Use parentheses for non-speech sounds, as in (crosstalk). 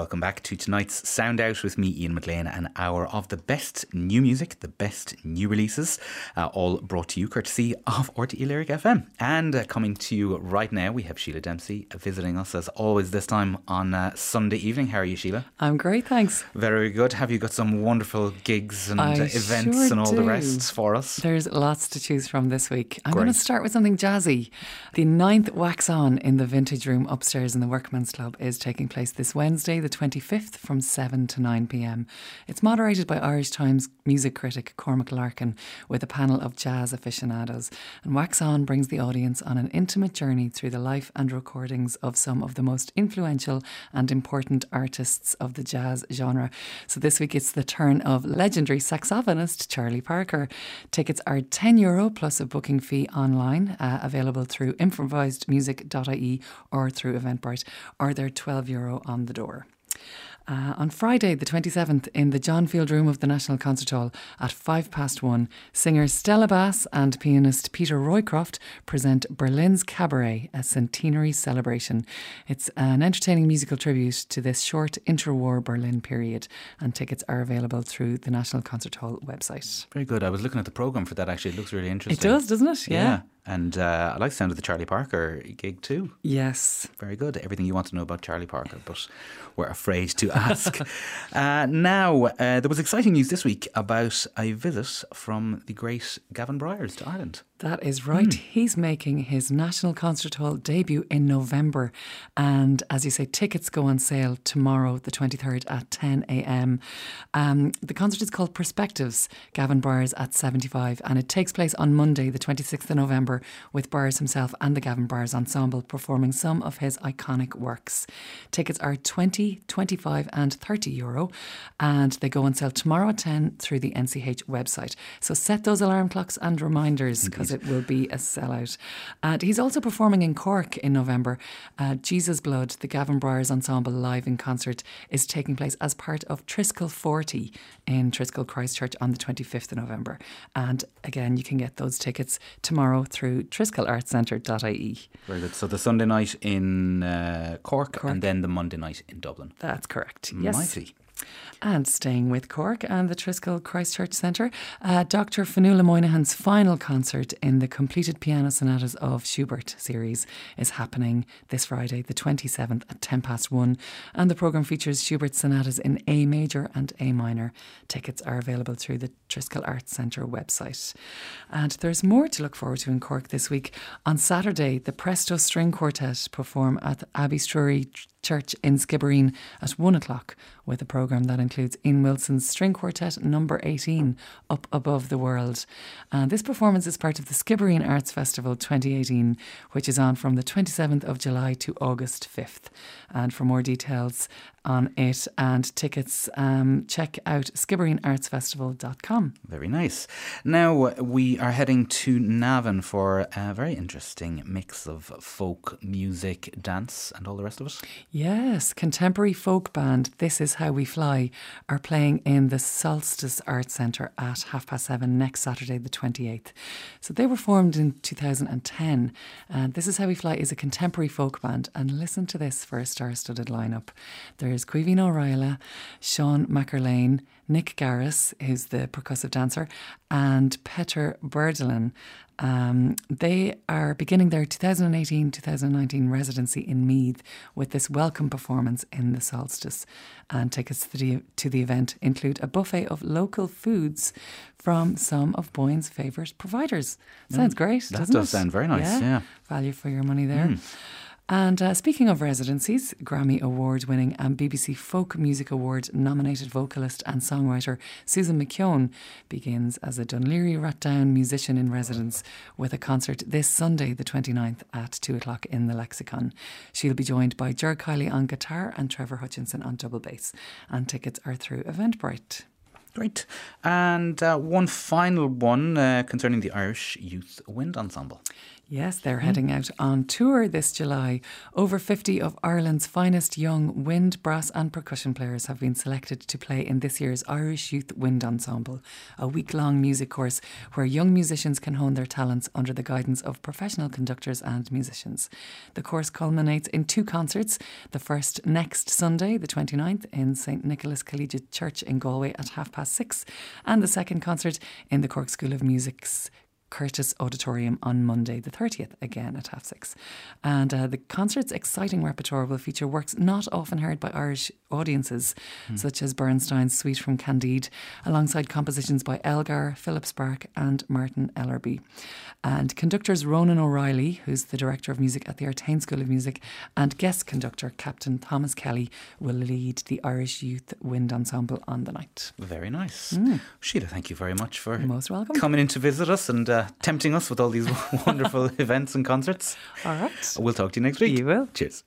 welcome back to tonight's Sound Out with me, Ian McLean, an hour of the best new music, the best new releases, uh, all brought to you courtesy of RTE Lyric FM. And uh, coming to you right now, we have Sheelagh Dempsey visiting us as always this time on uh, Sunday evening. How are you, Sheelagh? I'm great, thanks. Very good. Have you got some wonderful gigs and uh, events sure and all the rest for us? There's lots to choose from this week. I'm going to start with something jazzy. The ninth Wax On in the Vintage Room upstairs in the Workman's Club is taking place this Wednesday, the 25th, from 7 to 9 pm. It's moderated by Irish Times music critic Cormac Larkin with a panel of jazz aficionados. And Wax On brings the audience on an intimate journey through the life and recordings of some of the most influential and important artists of the jazz genre. So this week it's the turn of legendary saxophonist Charlie Parker. Tickets are 10 euro plus a booking fee online, uh, available through improvisedmusic.ie or through Eventbrite, or they're 12 euro on the door. Uh, on Friday, the 27th, in the John Field Room of the National Concert Hall at five past one, singers Stella Bass and pianist Peter Roycroft present Berlin's Cabaret, a centenary celebration. It's an entertaining musical tribute to this short interwar Berlin period, and tickets are available through the National Concert Hall website. Very good. I was looking at the programme for that actually. It looks really interesting. It does, doesn't it? Yeah. And uh, I like the sound of the Charlie Parker gig too. Yes. Very good. Everything you want to know about Charlie Parker, but we're afraid to ask. (laughs) uh, now, uh, there was exciting news this week about a visit from the great Gavin Bryars to Ireland. That is right. He's making his National Concert Hall debut in November. And as you say, tickets go on sale tomorrow, the 23rd at 10 a.m. Um, the concert is called Perspectives, Gavin Bryars at 75. And it takes place on Monday, the 26th of November, with Bryars himself and the Gavin Bryars Ensemble performing some of his iconic works. Tickets are 20, 25, and 30 euro. And they go on sale tomorrow at 10 through the NCH website. So set those alarm clocks and reminders because it will be a sellout. And he's also performing in Cork in November. Uh, Jesus Blood, the Gavin Bryars Ensemble live in concert, is taking place as part of Triskel 40 in Triskel Christchurch on the 25th of November. And again, you can get those tickets tomorrow through triskelartscentre.ie. Very good. So the Sunday night in uh, Cork, Cork. and then the Monday night in Dublin. That's correct. Yes. Mighty. And staying with Cork and the Triskel Christchurch Centre, uh, Dr. Fionnuala Moynihan's final concert in the completed piano sonatas of Schubert series is happening this Friday, the 27th at 10 past 1. And the programme features Schubert sonatas in A major and A minor. Tickets are available through the Triskel Arts Centre website. And there's more to look forward to in Cork this week. On Saturday, the Presto String Quartet perform at Abbeystrewery Church in Skibbereen at one o'clock with a programme that includes Ian Wilson's String Quartet number 18, Up Above the World. And this performance is part of the Skibbereen Arts Festival 2018, which is on from the 27th of July to August 5th. And for more details on it and tickets, um, check out skibbereenartsfestival.com. Very nice. Now we are heading to Navan for a very interesting mix of folk, music, dance, and all the rest of it. Yes, contemporary folk band This Is How We Fly are playing in the Solstice Arts Centre at half past seven next Saturday, the 28th. So they were formed in 2010, and This Is How We Fly is a contemporary folk band. And listen to this for a star studded lineup there's Caoimhín O'Reilly, Sean McErlane, Nic Gareiss, who's the percussive dancer, and Petter Berndalen. Um, they are beginning their 2018 2019 residency in Meath with this welcome performance in the solstice. And tickets to the, to the event include a buffet of local foods from some of Boyne's favourite providers. Sounds great, That does it? sound very nice, yeah. Value for your money there. And uh, speaking of residencies, Grammy Award winning and BBC Folk Music Award nominated vocalist and songwriter Susan McKeown begins as a Dún Laoghaire-Rathdown musician in residence with a concert this Sunday, the 29th at 2 o'clock in the Lexicon. She'll be joined by Jer Kiley on guitar and Trevor Hutchinson on double bass. And tickets are through Eventbrite. Great. And uh, one final one uh, concerning the Irish Youth Wind Ensemble. Yes, they're mm. heading out on tour this July. Over 50 of Ireland's finest young wind, brass, and percussion players have been selected to play in this year's Irish Youth Wind Ensemble, a week long music course where young musicians can hone their talents under the guidance of professional conductors and musicians. The course culminates in two concerts the first next Sunday, the 29th, in St Nicholas Collegiate Church in Galway at half past six, and the second concert in the Cork School of Music's Curtis Auditorium on Monday, the 30th, again at half six. And uh, the concert's exciting repertoire will feature works not often heard by Irish audiences, mm. such as Bernstein's Suite from Candide, alongside compositions by Elgar, Philip Sparke, and Martin Ellerby. And conductors Ronan O'Reilly, who's the director of music at the Artane School of Music, and guest conductor Captain Thomas Kelly will lead the Irish Youth Wind Ensemble on the night. Very nice. Mm. Sheelagh, thank you very much for most welcome coming in to visit us and. Uh, uh, tempting us with all these (laughs) wonderful (laughs) events and concerts. All right. We'll talk to you next week. You will. Cheers.